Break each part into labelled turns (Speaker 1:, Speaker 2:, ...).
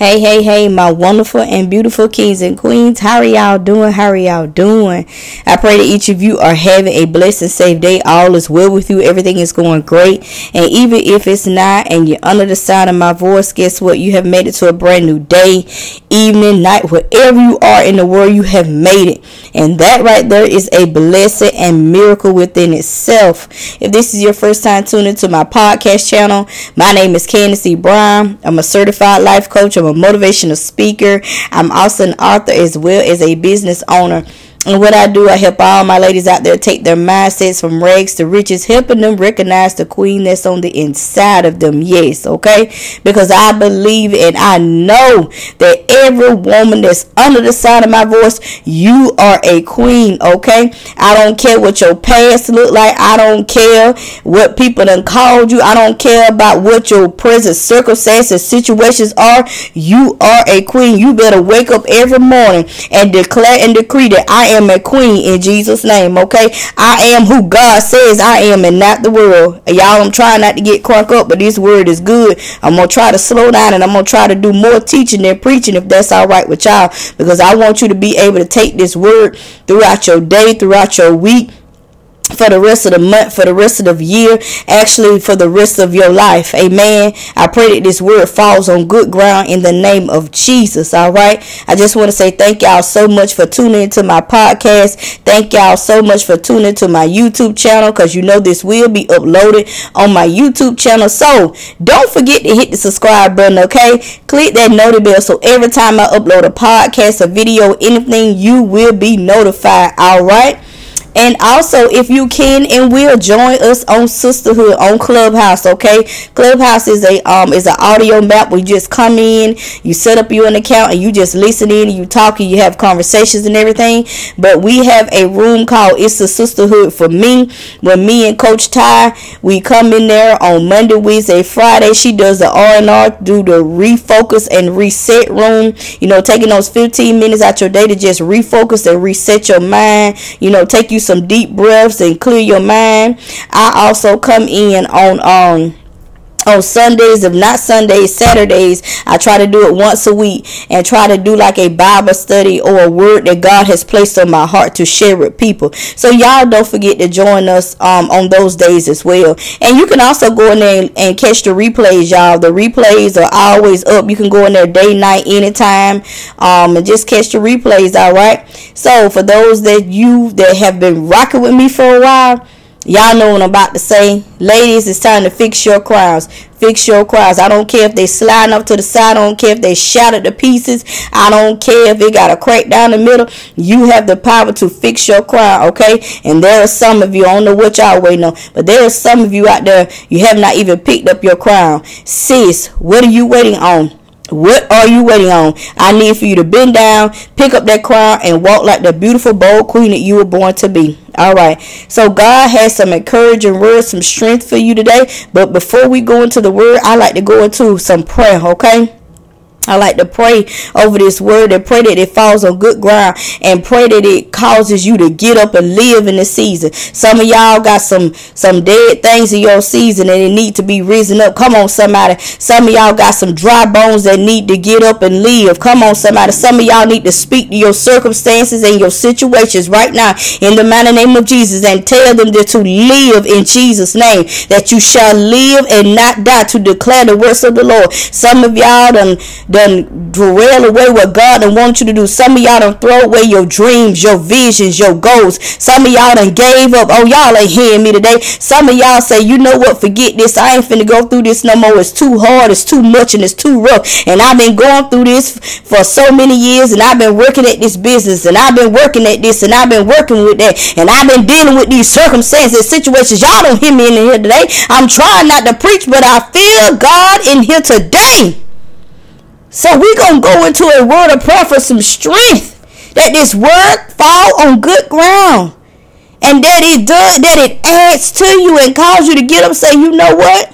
Speaker 1: Hey, hey, hey, my wonderful and beautiful kings and queens. How are y'all doing? How are y'all doing? I pray that each of you are having a blessed and safe day. All is well with you. Everything is going great. And even if it's not and you're under the sound of my voice, guess what? You have made it to a brand new day, evening, night, wherever you are in the world, you have made it. And that right there is a blessing and miracle within itself. If this is your first time tuning to my podcast channel, my name is Candis E. Brown. I'm a certified life coach. I'm a motivational speaker. I'm also an author as well as a business owner. And what I do, I help all my ladies out there take their mindsets from rags to riches, helping them recognize the queen that's on the inside of them. Yes, okay? Because I believe and I know that every woman that's under the sound of my voice, you are a queen, okay? I don't care what your past look like. I don't care what people done called you. I don't care about what your present circumstances, situations are. You are a queen. You better wake up every morning and declare and decree that I am a queen in Jesus' name, okay? I am who God says I am and not the world. Y'all, I'm trying not to get crunk up, but this word is good. I'm going to try to slow down and I'm going to try to do more teaching than preaching if that's all right with y'all because I want you to be able to take this word throughout your day, throughout your week for the rest of the month, for the rest of the year, actually for the rest of your life. Amen. I pray that this word falls on good ground in the name of Jesus. All right. I just want to say thank y'all so much for tuning into my podcast. Thank y'all so much for tuning to my YouTube channel because you know this will be uploaded on my YouTube channel. So don't forget to hit the subscribe button. Okay. Click that notification bell so every time I upload a podcast, a video, anything, you will be notified. All right. And also, if you can and will join us on Sisterhood on Clubhouse, okay? Clubhouse is a um is an audio map you just come in, you set up your account, and you just listen in, you talk, and you have conversations and everything. But we have a room called It's a Sisterhood for me. When me and Coach Ty, we come in there on Monday, Wednesday, Friday. She does the R and R, do the refocus and reset room. You know, taking those 15 minutes out your day to just refocus and reset your mind. You know, take you some deep breaths and clear your mind. I also come in on um on Sundays, if not Sundays, Saturdays, I try to do it once a week and try to do like a Bible study or a word that God has placed on my heart to share with people. So y'all don't forget to join us um, on those days as well. And you can also go in there and, and catch the replays, y'all. The replays are always up. You can go in there day, night, anytime, um, and just catch the replays. All right. So for those that you that have been rocking with me for a while Y'all know what I'm about to say. Ladies, it's time to fix your crowns. Fix your crowns. I don't care if they sliding up to the side. I don't care if they shattered to pieces. I don't care if they got a crack down the middle. You have the power to fix your crown, okay? And there are some of you, I don't know what y'all waiting on, but there are some of you out there, you have not even picked up your crown. Sis, what are you waiting on? What are you waiting on? I need for you to bend down, pick up that crown, and walk like the beautiful, bold queen that you were born to be. All right. So God has some encouraging words, some strength for you today. But before we go into the word, I like to go into some prayer, okay? I like to pray over this word and pray that it falls on good ground and pray that it causes you to get up and live in the season. Some of y'all got some some dead things in your season and it need to be risen up. Come on, somebody. Some of y'all got some dry bones that need to get up and live. Come on, somebody. Some of y'all need to speak to your circumstances and your situations right now in the mighty name of Jesus and tell them that to live in Jesus' name. That you shall live and not die to declare the words of the Lord. Some of y'all done done derail away what God done want you to do. Some of y'all done throw away your dreams, your visions, your goals. Some of y'all done gave up. Oh, y'all ain't hearing me today. Some of y'all say, you know what, forget this. I ain't finna go through this no more. It's too hard, it's too much, and it's too rough. And I've been going through this for so many years, and I've been working at this business, and I've been working at this, and I've been working with that, and I've been dealing with these circumstances, situations. Y'all don't hear me in here today. I'm trying not to preach, but I feel God in here today. So we're going to go into a word of prayer for some strength. That this word fall on good ground. And that it does, that it adds to you and cause you to get up say, you know what?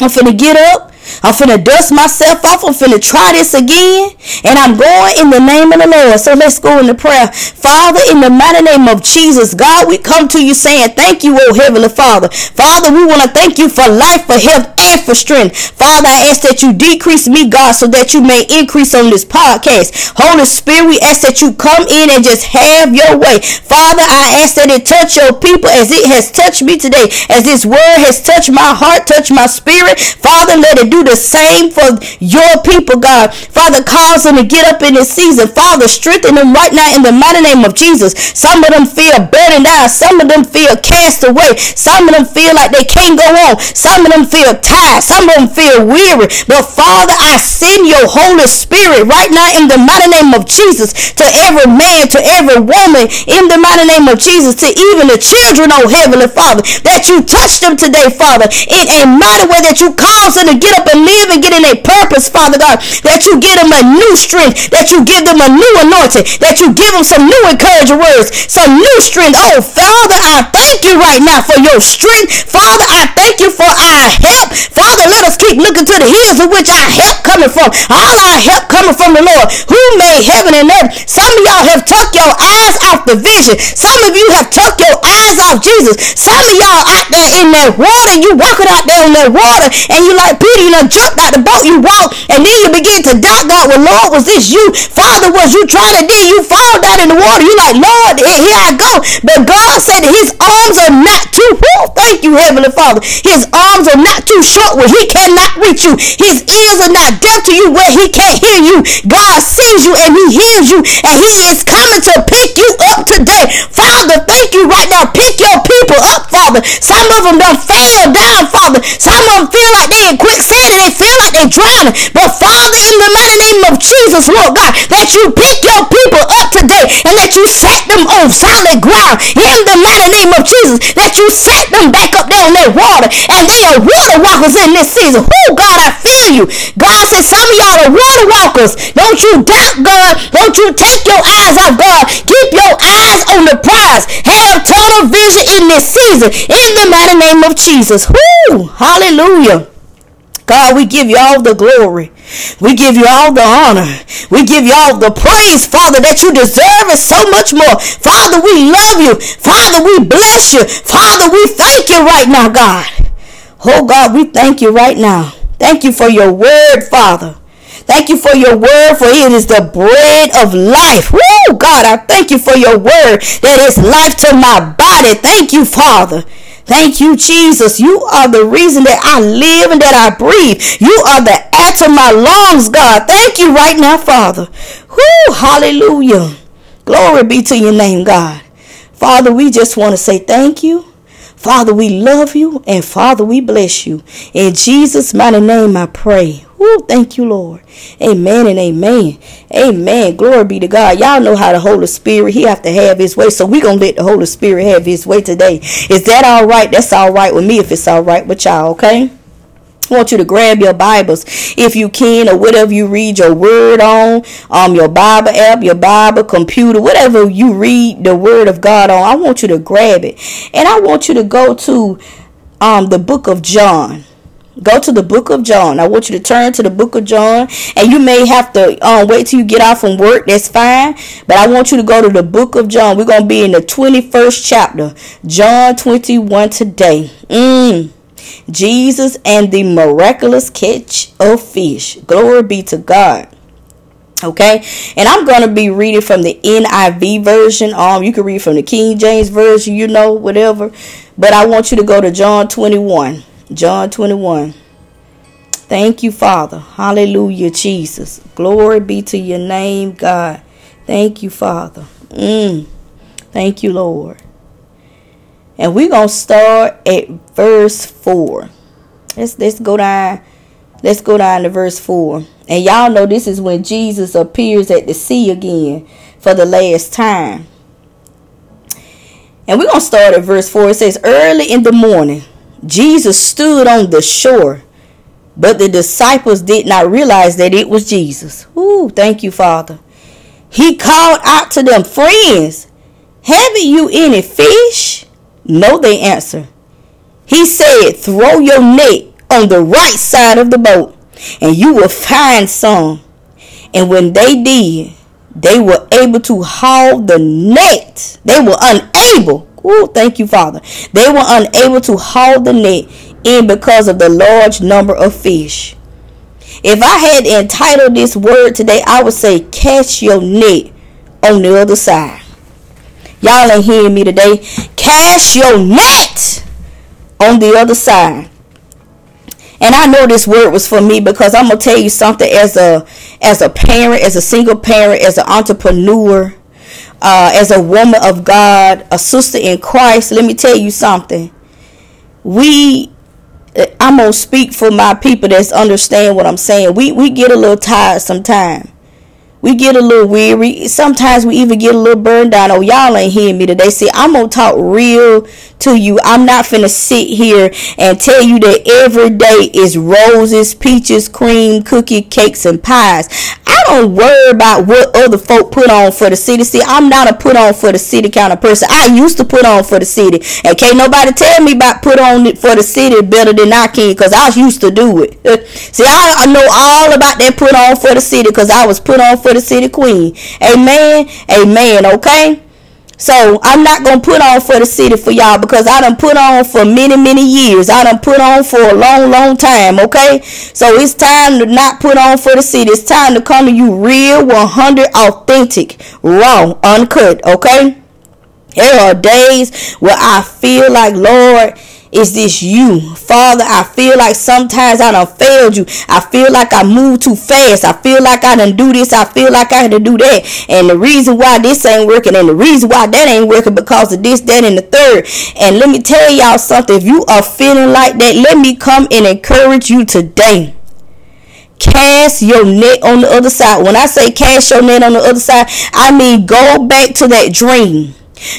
Speaker 1: I'm finna get up. I'm finna dust myself off. I'm finna try this again. And I'm going in the name of the Lord. So let's go into prayer. Father, in the mighty name of Jesus, God, we come to you saying thank you, oh Heavenly Father. Father, we want to thank you for life, for health, and for strength. Father, I ask that you decrease me, God, so that you may increase on this podcast. Holy Spirit, we ask that you come in and just have your way. Father, I ask that it touch your people as it has touched me today, as this word has touched my heart, touched my spirit. Father, let it do the same for your people, God. Father, cause them to get up in this season. Father, strengthen them right now in the mighty name of Jesus. Some of them feel burdened out. Some of them feel cast away. Some of them feel like they can't go on. Some of them feel tired. Some of them feel weary. But Father, I send your Holy Spirit right now in the mighty name of Jesus to every man, to every woman, in the mighty name of Jesus, to even the children, oh Heavenly Father, that you touch them today, Father, in a mighty way that you cause them to get up live and get in a purpose, Father God, that you give them a new strength, that you give them a new anointing, that you give them some new encouraging words, some new strength. Oh, Father, I thank you right now for your strength. Father, I thank you for our help. Father, let us keep looking to the hills of which our help coming from. All our help coming from the Lord who made heaven and earth. Some of y'all have took your eyes off the vision. Some of you have took your eyes off Jesus. Some of y'all out there in that water, you walking out there in that water, and you like Peter, you know, jumped out the boat, you walk, and then you begin to doubt God. Well, Lord, was this you? Father, was you trying to then you fall down in the water? You like, Lord, here I go. But God said his arms are not too, thank you, Heavenly Father. His arms are not too short where he cannot reach you. His ears are not deaf to you where he can't hear you. God sees you and he hears you and he is coming to pick you up today. Father, thank you right now. Pick your people up, Father. Some of them done fell down, Father. Some of them feel like they in quicksand and they feel like they're drowning. But Father, in the mighty name of Jesus, Lord God, that you pick your people up today and that you set them on solid ground. In the mighty name of Jesus, that you set them back up there in that water and they are water walkers in this season. Oh God, I feel you. God said some of y'all are water walkers. Don't you doubt God. Don't you take your eyes off God. Keep your eyes on the prize. Have total vision in this season. In the mighty name of Jesus. Woo! Hallelujah. God, we give you all the glory. We give you all the honor. We give you all the praise, Father, that you deserve it so much more. Father, we love you. Father, we bless you. Father, we thank you right now, God. Oh, God, we thank you right now. Thank you for your word, Father. Thank you for your word, for it is the bread of life. Woo, God, I thank you for your word that is life to my body. Thank you, Father. Thank you, Jesus. You are the reason that I live and that I breathe. You are the air to my lungs, God. Thank you right now, Father. Whoo, hallelujah. Glory be to your name, God. Father, we just want to say thank you. Father, we love you. And Father, we bless you. In Jesus' mighty name, I pray. Woo, thank you, Lord. Amen and amen. Amen. Glory be to God. Y'all know how the Holy Spirit, He have to have His way. So we going to let the Holy Spirit have His way today. Is that all right? That's all right with me if it's all right with y'all, okay? I want you to grab your Bibles if you can, or whatever you read your word on, um, your Bible app, your Bible computer, whatever you read the word of God on. I want you to grab it, and I want you to go to um the book of John. Go to the book of John. I want you to turn to the book of John, and you may have to um, wait till you get off from work. That's fine. But I want you to go to the book of John. We're gonna be in the 21st chapter, John 21 today. Mm. Jesus and the miraculous catch of fish. Glory be to God. Okay, and I'm gonna be reading from the NIV version. Um, you can read from the King James version, you know, whatever. But I want you to go to John 21. John 21. Thank you, Father. Hallelujah, Jesus. Glory be to your name, God. Thank you, Father. Mm. Thank you, Lord. And we're gonna start at verse four. Let's let's go down. Let's go down to verse four. And y'all know this is when Jesus appears at the sea again for the last time. And we're gonna start at verse four. It says, Early in the morning, Jesus stood on the shore, but the disciples did not realize that it was Jesus. Ooh, thank you, Father. He called out to them, Friends, haven't you any fish? No, they answered. He said, Throw your net on the right side of the boat, and you will find some. And when they did, they were able to haul the net. They were unable. Oh, thank you, Father. They were unable to haul the net in because of the large number of fish. If I had entitled this word today, I would say, Cast your net on the other side. Y'all ain't hearing me today. Cast your net on the other side. And I know this word was for me because I'm gonna tell you something as a as a parent, as a single parent, as an entrepreneur, uh, as a woman of God, a sister in Christ. Let me tell you something. We I'm gonna speak for my people that's understand what I'm saying. We we get a little tired sometimes. We get a little weary. Sometimes we even get a little burned down. Oh, y'all ain't hearing me today. See, I'm gonna talk real to you. I'm not finna sit here and tell you that every day is roses, peaches, cream, cookie, cakes, and pies. I don't worry about what other folk put on for the city. See, I'm not a put on for the city kind of person. I used to put on for the city. And can't nobody tell me about put on for the city better than I can because I used to do it. See, I, I know all about that put on for the city because I was put on for the city queen. Amen. Amen. Okay. So I'm not gonna put on for the city for y'all because I done put on for many, many years. I done put on for a long, long time, okay? So it's time to not put on for the city. It's time to come to you real, 100 authentic, raw, uncut, okay? There are days where I feel like, Lord, is this you? Father, I feel like sometimes I done failed you. I feel like I moved too fast. I feel like I done do this. I feel like I had to do that. And the reason why this ain't working and the reason why that ain't working because of this, that, and the third. And let me tell y'all something. If you are feeling like that, let me come and encourage you today cast your net on the other side. When I say cast your net on the other side, I mean go back to that dream.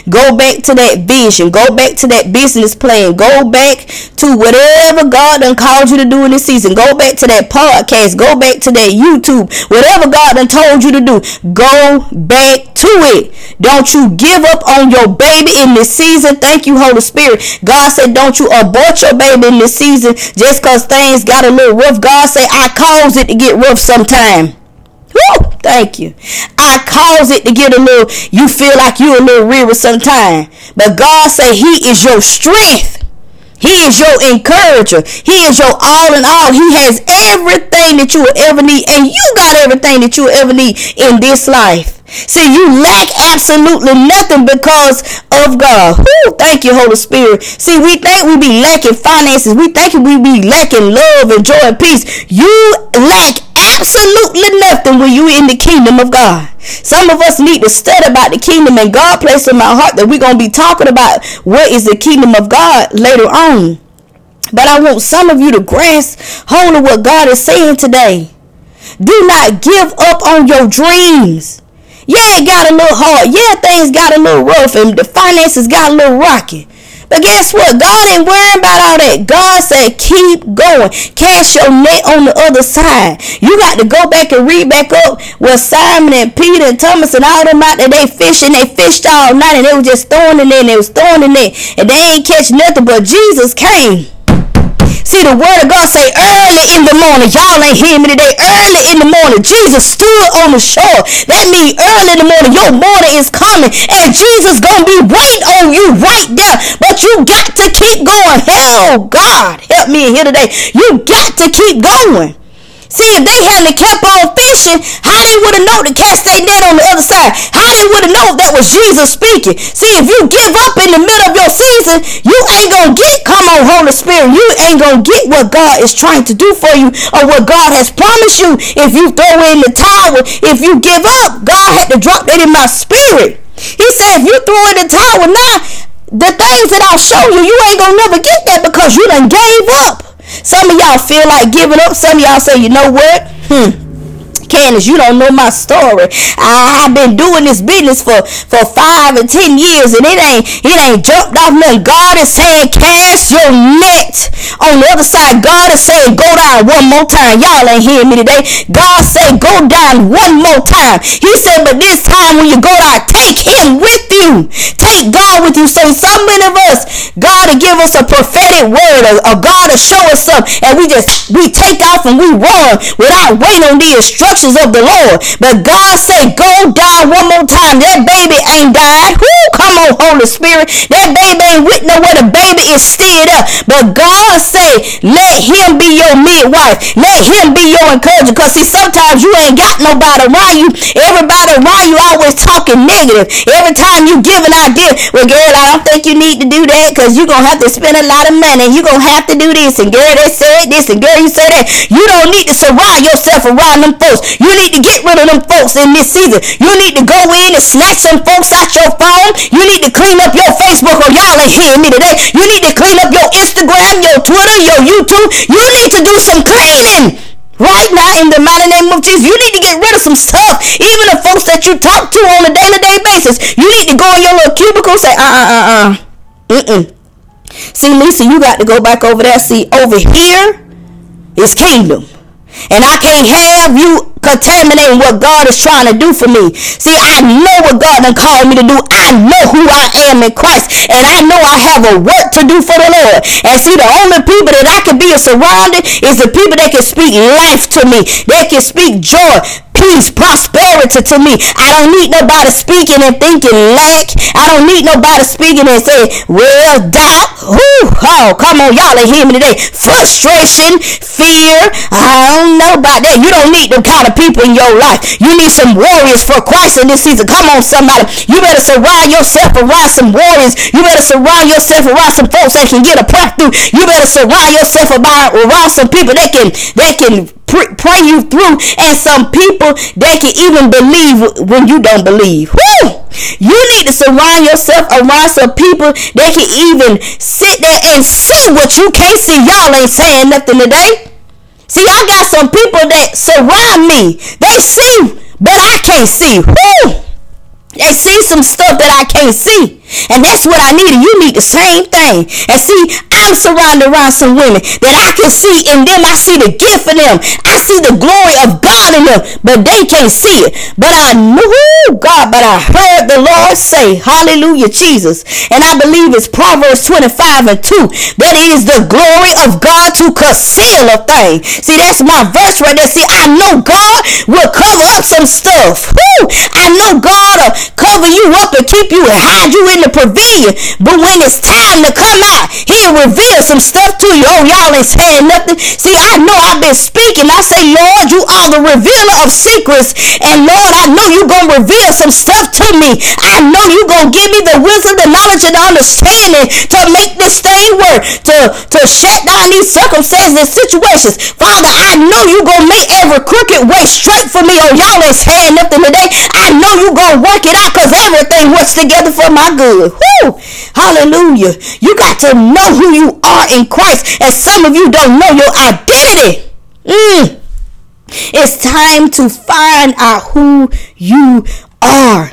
Speaker 1: Go back to that vision. Go back to that business plan. Go back to whatever God done called you to do in this season. Go back to that podcast. Go back to that YouTube. Whatever God done told you to do. Go back to it. Don't you give up on your baby in this season. Thank you, Holy Spirit. God said, don't you abort your baby in this season just because things got a little rough. God said, I cause it to get rough sometime. Woo! Thank you. I cause it to get a little, you feel like you a little weary sometimes. But God say he is your strength. He is your encourager. He is your all in all. He has everything that you will ever need. And you got everything that you will ever need in this life. See, you lack absolutely nothing because of God. Whew, thank you, Holy Spirit. See, we think we be lacking finances. We think we be lacking love and joy and peace. You lack absolutely nothing when you in the kingdom of God. Some of us need to study about the kingdom and God placed in my heart that we're going to be talking about what is the kingdom of God later on. But I want some of you to grasp hold of what God is saying today. Do not give up on your dreams. Yeah, it got a little hard. Yeah, things got a little rough and the finances got a little rocky. But guess what? God ain't worrying about all that. God said, keep going. Cast your net on the other side. You got to go back and read back up where Simon and Peter and Thomas and all them out there, they fishing. They fished all night and they was just throwing in there they was throwing in there. And they ain't catch nothing but Jesus came. See, the word of God say early in the morning. Y'all ain't hearing me today. Early in the morning, Jesus stood on the shore. That means early in the morning, your morning is coming. And Jesus gonna be waiting on you right there. But you got to keep going. Hell, God, help me here today. You got to keep going. See, if they hadn't kept on fishing, how they would have known to cast that net on the other side? How they would have known that was Jesus speaking? See, if you give up in the middle of your season, you ain't gonna get, come on, Holy Spirit, you ain't gonna get what God is trying to do for you or what God has promised you. If you throw in the towel, if you give up, God had to drop that in my spirit. He said, if you throw in the towel now, the things that I'll show you, you ain't gonna never get that because you done gave up. Some of y'all feel like giving up. Some of y'all say, you know what? Hmm. Candis, you don't know my story. I, have been doing this business for, for five and ten years and it ain't it ain't jumped off nothing. God is saying cast your net on the other side. God is saying go down one more time. Y'all ain't hearing me today. God said go down one more time. He said, but this time when you go down, take him with you. Take God with you. So some of us, God will give us a prophetic word, or, or God will show us something, and we just we take off and we run without waiting on the of the Lord. But God say, go down one more time. That baby ain't died. Woo, come Holy Spirit. That baby ain't with nowhere. The baby is still up. But God say, let him be your midwife. Let him be your encourager. Because see, sometimes you ain't got nobody around you. Everybody around you always talking negative. Every time you give an idea, well, girl, I don't think you need to do that because you're going to have to spend a lot of money. You're going to have to do this. And girl, they said this. And girl, you said that. You don't need to surround yourself around them folks. You need to get rid of them folks in this season. You need to go in and snatch some folks out your phone. You need to clean up your Facebook or y'all ain't hearing me today. You need to clean up your Instagram, your Twitter, your YouTube. You need to do some cleaning. Right now, in the mighty name of Jesus, you need to get rid of some stuff. Even the folks that you talk to on a day-to-day basis, you need to go in your little cubicle and say, uh-uh-uh-uh. Mm-mm. See, Lisa, you got to go back over there. See, over here is kingdom. And I can't have you contaminating what God is trying to do for me. See, I know what God done called me to do. I know who I am in Christ. And I know I have a work to do for the Lord. And see, the only people that I can be surrounded is the people that can speak life to me. That can speak joy, peace, prosperity to me. I don't need nobody speaking and thinking lack. I don't need nobody speaking and saying, well, doubt. Whoo, oh, come on, y'all ain't hear me today. Frustration, fear. I don't know about that. You don't need them kind of people in your life. You need some warriors for Christ in this season. Come on, somebody. You better surround yourself around some warriors. You better surround yourself around some folks that can get a prayer through. You better surround yourself about around some people that can that can pray you through and some people that can even believe when you don't believe. Woo! You need to surround yourself around some people that can even sit there and see what you can't see. Y'all ain't saying nothing today. See, I got some people that surround me. They see, but I can't see. Woo! They see some stuff that I can't see. And that's what I need. You need the same thing. And see, I'm surrounded around some women that I can see in them. I see the gift in them. I see the glory of God in them, but they can't see it. But I knew God, but I heard the Lord say, Hallelujah, Jesus. And I believe it's Proverbs 25 and 2 that it is the glory of God to conceal a thing. See, that's my verse right there. See, I know God will cover up some stuff. Woo! I know God will cover you up and keep you and hide you in the pavilion. But when it's time to come out, he'll reveal some stuff to you. Oh, y'all ain't saying nothing. See, I know I've been speaking. I say, Lord, you are the revealer of secrets. And Lord, I know you're going to reveal some stuff to me. I know you're going to give me the wisdom, the knowledge, and the understanding to make this thing work, to, to shut down these circumstances and situations. Father, I know you're going to make every crooked way straight for me. Oh, y'all ain't saying nothing today. I know you're going to work it out because everything works together for my good. Woo! Hallelujah. You got to know who you are in Christ. And some of you don't know your identity. Mm. It's time to find out who you are.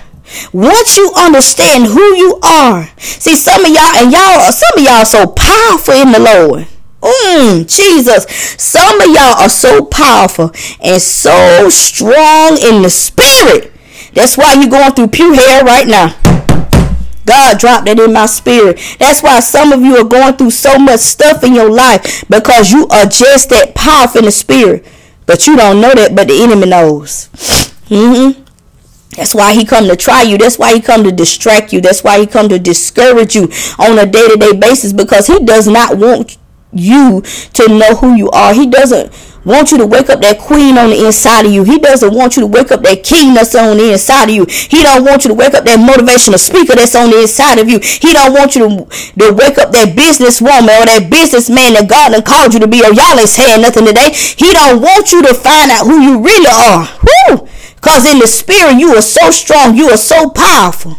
Speaker 1: Once you understand who you are, see some of y'all and y'all, some of y'all so powerful in the Lord. Mm, Jesus, some of y'all are so powerful and so strong in the spirit. That's why you're going through pew hair right now. God dropped it in my spirit. That's why some of you are going through so much stuff in your life because you are just that powerful in the spirit. But you don't know that, but the enemy knows. Mm-hmm. That's why he come to try you. That's why he come to distract you. That's why he come to discourage you on a day-to-day basis because he does not want you to know who you are. He doesn't want you to wake up that queen on the inside of you. He doesn't want you to wake up that king that's on the inside of you. He don't want you to wake up that motivational speaker that's on the inside of you. He don't want you to, to wake up that businesswoman or that businessman that God done called you to be. Or y'all ain't saying nothing today. He don't want you to find out who you really are. Woo! Cause in the spirit you are so strong. You are so powerful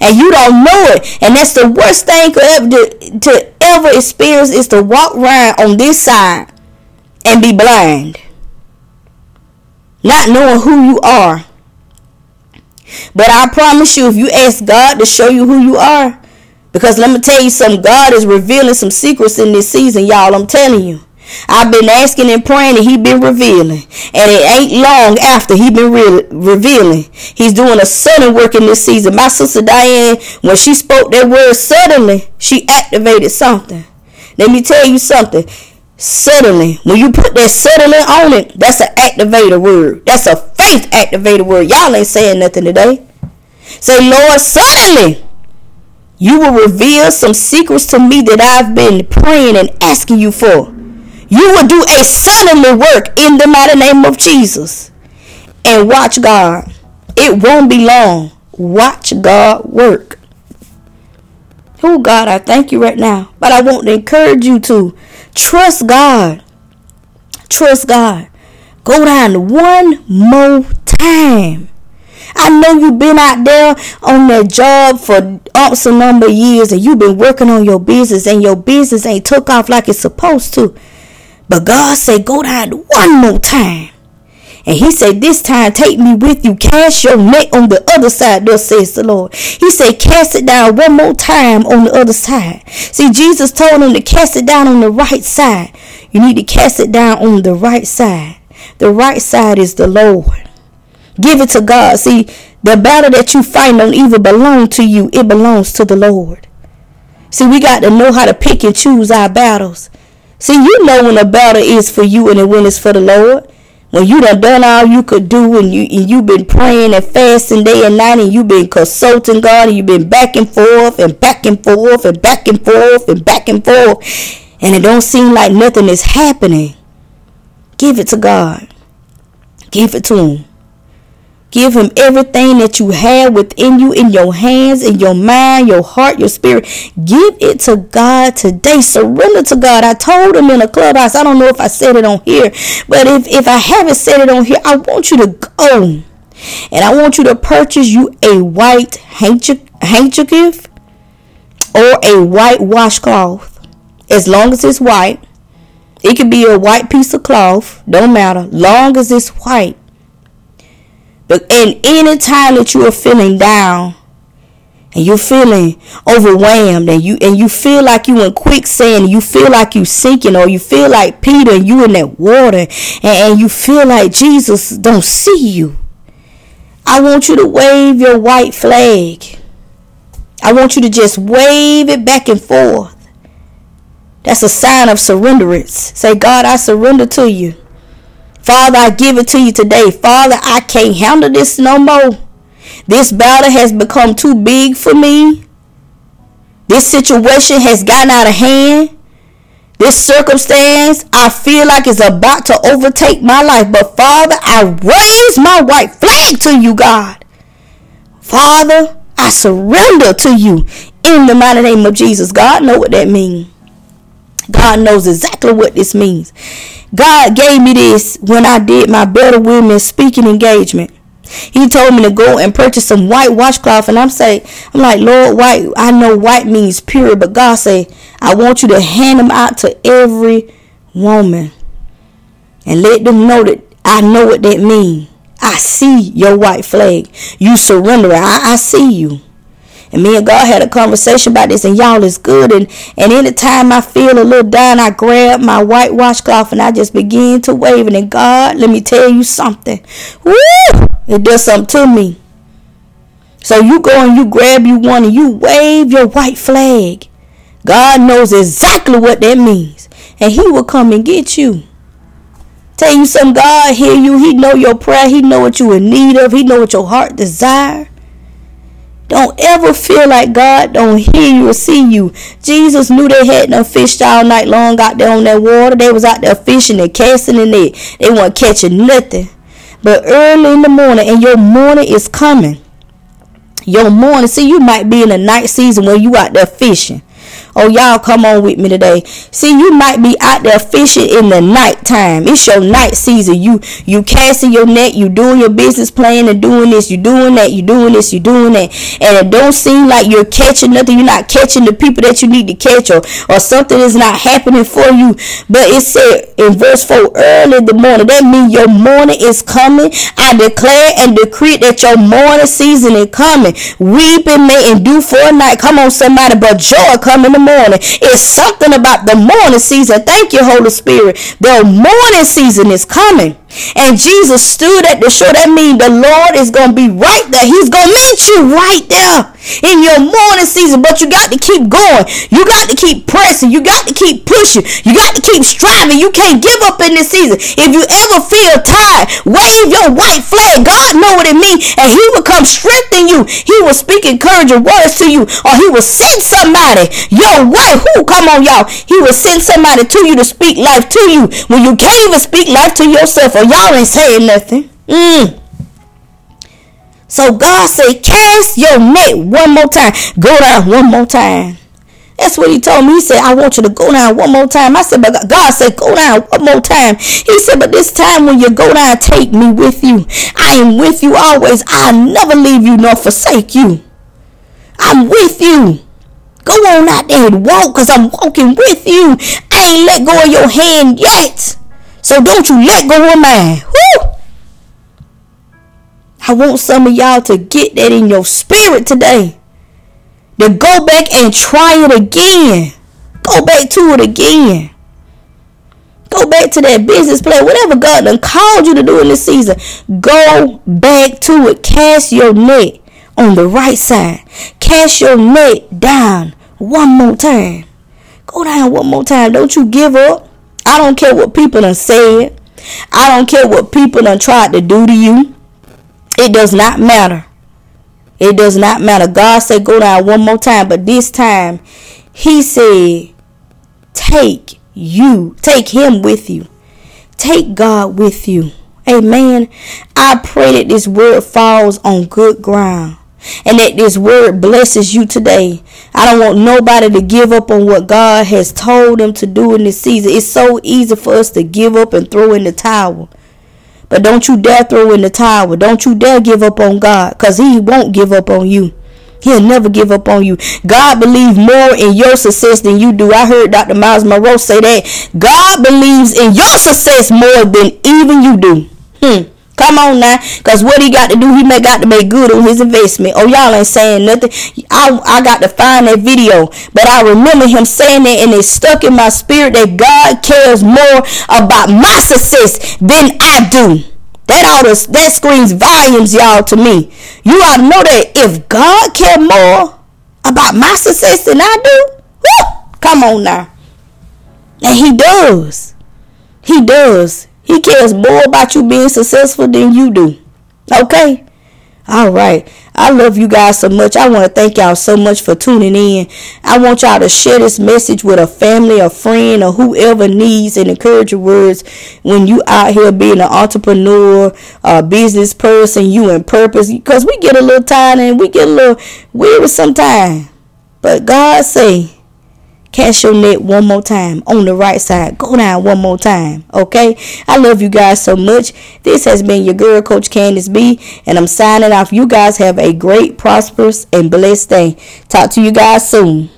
Speaker 1: and you don't know it. And that's the worst thing ever to, to ever experience is to walk around on this side and be blind. not knowing who you are. But I promise you, if you ask God to show you who you are, because let me tell you something, God is revealing some secrets in this season, y'all. I'm telling you. I've been asking and praying and he been revealing. And it ain't long after he been re- revealing. He's doing a sudden work in this season. My sister Diane, when she spoke that word suddenly, she activated something. Let me tell you something. Suddenly, when you put that suddenly on it, that's an activator word. That's a faith activator word. Y'all ain't saying nothing today. Say, Lord, suddenly you will reveal some secrets to me that I've been praying and asking you for. You will do a suddenly work in the mighty name of Jesus. And watch God. It won't be long. Watch God work. Oh God, I thank you right now. But I want to encourage you to trust God. Trust God. Go down one more time. I know you've been out there on that job for a number of years and you've been working on your business and your business ain't took off like it's supposed to. But God said, go down one more time. And he said, This time take me with you. Cast your net on the other side, thus says the Lord. He said, Cast it down one more time on the other side. See, Jesus told him to cast it down on the right side. You need to cast it down on the right side. The right side is the Lord. Give it to God. See, the battle that you fight don't even belong to you, it belongs to the Lord. See, we got to know how to pick and choose our battles. See, you know when a battle is for you and when it's for the Lord when you done done all you could do and you and you been praying and fasting day and night and you been consulting God and you been back and forth and back and forth and back and forth and back and forth and it don't seem like nothing is happening. Give it to God. Give it to him. Give him everything that you have within you, in your hands, in your mind, your heart, your spirit. Give it to God today. Surrender to God. I told him in a clubhouse, I don't know if I said it on here, but if, if I haven't said it on here, I want you to go. And I want you to purchase you a white handkerchief or a white washcloth. As long as it's white. It could be a white piece of cloth. Don't matter. Long as it's white. But in any time that you are feeling down and you're feeling overwhelmed and you and you feel like you in quicksand and you feel like you sinking or you feel like Peter and you in that water and, and you feel like Jesus don't see you. I want you to wave your white flag. I want you to just wave it back and forth. That's a sign of surrenderance. Say, God, I surrender to you. Father, I give it to you today. Father, I can't handle this no more. This battle has become too big for me. This situation has gotten out of hand. This circumstance, I feel like it's about to overtake my life. But Father, I raise my white flag to you, God. Father, I surrender to you in the mighty name of Jesus. God know what that means. God knows exactly what this means. God gave me this when I did my Better Women speaking engagement. He told me to go and purchase some white washcloth, and I'm saying, I'm like, Lord, white. I know white means pure, but God say, I want you to hand them out to every woman, and let them know that I know what that means. I see your white flag. You surrender. I, I see you. And me and God had a conversation about this, and y'all is good. And and anytime I feel a little down, I grab my white washcloth and I just begin to wave it. And God, let me tell you something. Woo! It does something to me. So you go and you grab you one and you wave your white flag. God knows exactly what that means. And he will come and get you. Tell you some God hear you. He know your prayer. He know what you in need of. He know what your heart desire. Don't ever feel like God don't hear you or see you. Jesus knew they hadn't no fished all night long out there on that water. They was out there fishing and casting in it. They weren't catching nothing. But early in the morning, and your morning is coming. Your morning, see, you might be in the night season when you out there fishing. Oh, y'all come on with me today. See, you might be out there fishing in the nighttime. It's your night season. You you casting your net, you doing your business plan and doing this, you doing that, you doing this, you doing that. And it don't seem like you're catching nothing. You're not catching the people that you need to catch or, or something is not happening for you. But it said in verse 4 early in the morning. That means your morning is coming. I declare and decree that your morning season is coming. Weeping may endure for a night. Come on, somebody, but joy come in morning. It's something about the morning season. Thank you, Holy Spirit. The morning season is coming. And Jesus stood at the shore. That means the Lord is going to be right there. He's going to meet you right there in your morning season. But you got to keep going. You got to keep pressing. You got to keep pushing. You got to keep striving. You can't give up in this season. If you ever feel tired, wave your white flag. God know what it means. And he will come strengthen you. He will speak encouraging words to you. Or he will send somebody your way. Who? Come on, y'all. He will send somebody to you to speak life to you when you can't even speak life to yourself y'all ain't saying nothing. Mm. So God said, cast your net one more time. Go down one more time. That's what he told me. He said, I want you to go down one more time. I said, but God said, go down one more time. He said, but this time when you go down, take me with you. I am with you always. I'll never leave you nor forsake you. I'm with you. Go on out there and walk because I'm walking with you. I ain't let go of your hand yet. So don't you let go of mine. Woo! I want some of y'all to get that in your spirit today. To go back and try it again. Go back to it again. Go back to that business plan. Whatever God done called you to do in this season. Go back to it. Cast your net on the right side. Cast your net down one more time. Go down one more time. Don't you give up. I don't care what people done said. I don't care what people done tried to do to you. It does not matter. It does not matter. God said go down one more time, but this time he said take you, take him with you. Take God with you. Amen. I pray that this word falls on good ground and that this word blesses you today. I don't want nobody to give up on what God has told them to do in this season. It's so easy for us to give up and throw in the towel. But don't you dare throw in the towel. Don't you dare give up on God because He won't give up on you. He'll never give up on you. God believes more in your success than you do. I heard Dr. Miles Munroe say that. God believes in your success more than even you do. Hmm. Come on now. Because what he got to do, he may got to make good on his investment. Oh, y'all ain't saying nothing. I, I got to find that video. But I remember him saying that and it stuck in my spirit that God cares more about my success than I do. That ought to, that screams volumes, y'all, to me. You ought to know that if God cared more about my success than I do, whoo, come on now. And he does. He does. He cares more about you being successful than you do. Okay? All right. I love you guys so much. I want to thank y'all so much for tuning in. I want y'all to share this message with a family, a friend, or whoever needs and encouraging words when you out here being an entrepreneur, a business person, you in purpose. Because we get a little tired and we get a little weary sometimes. But God say, Cast your net one more time on the right side. Go down one more time. Okay? I love you guys so much. This has been your girl, Coach Candis B, and I'm signing off. You guys have a great, prosperous, and blessed day. Talk to you guys soon.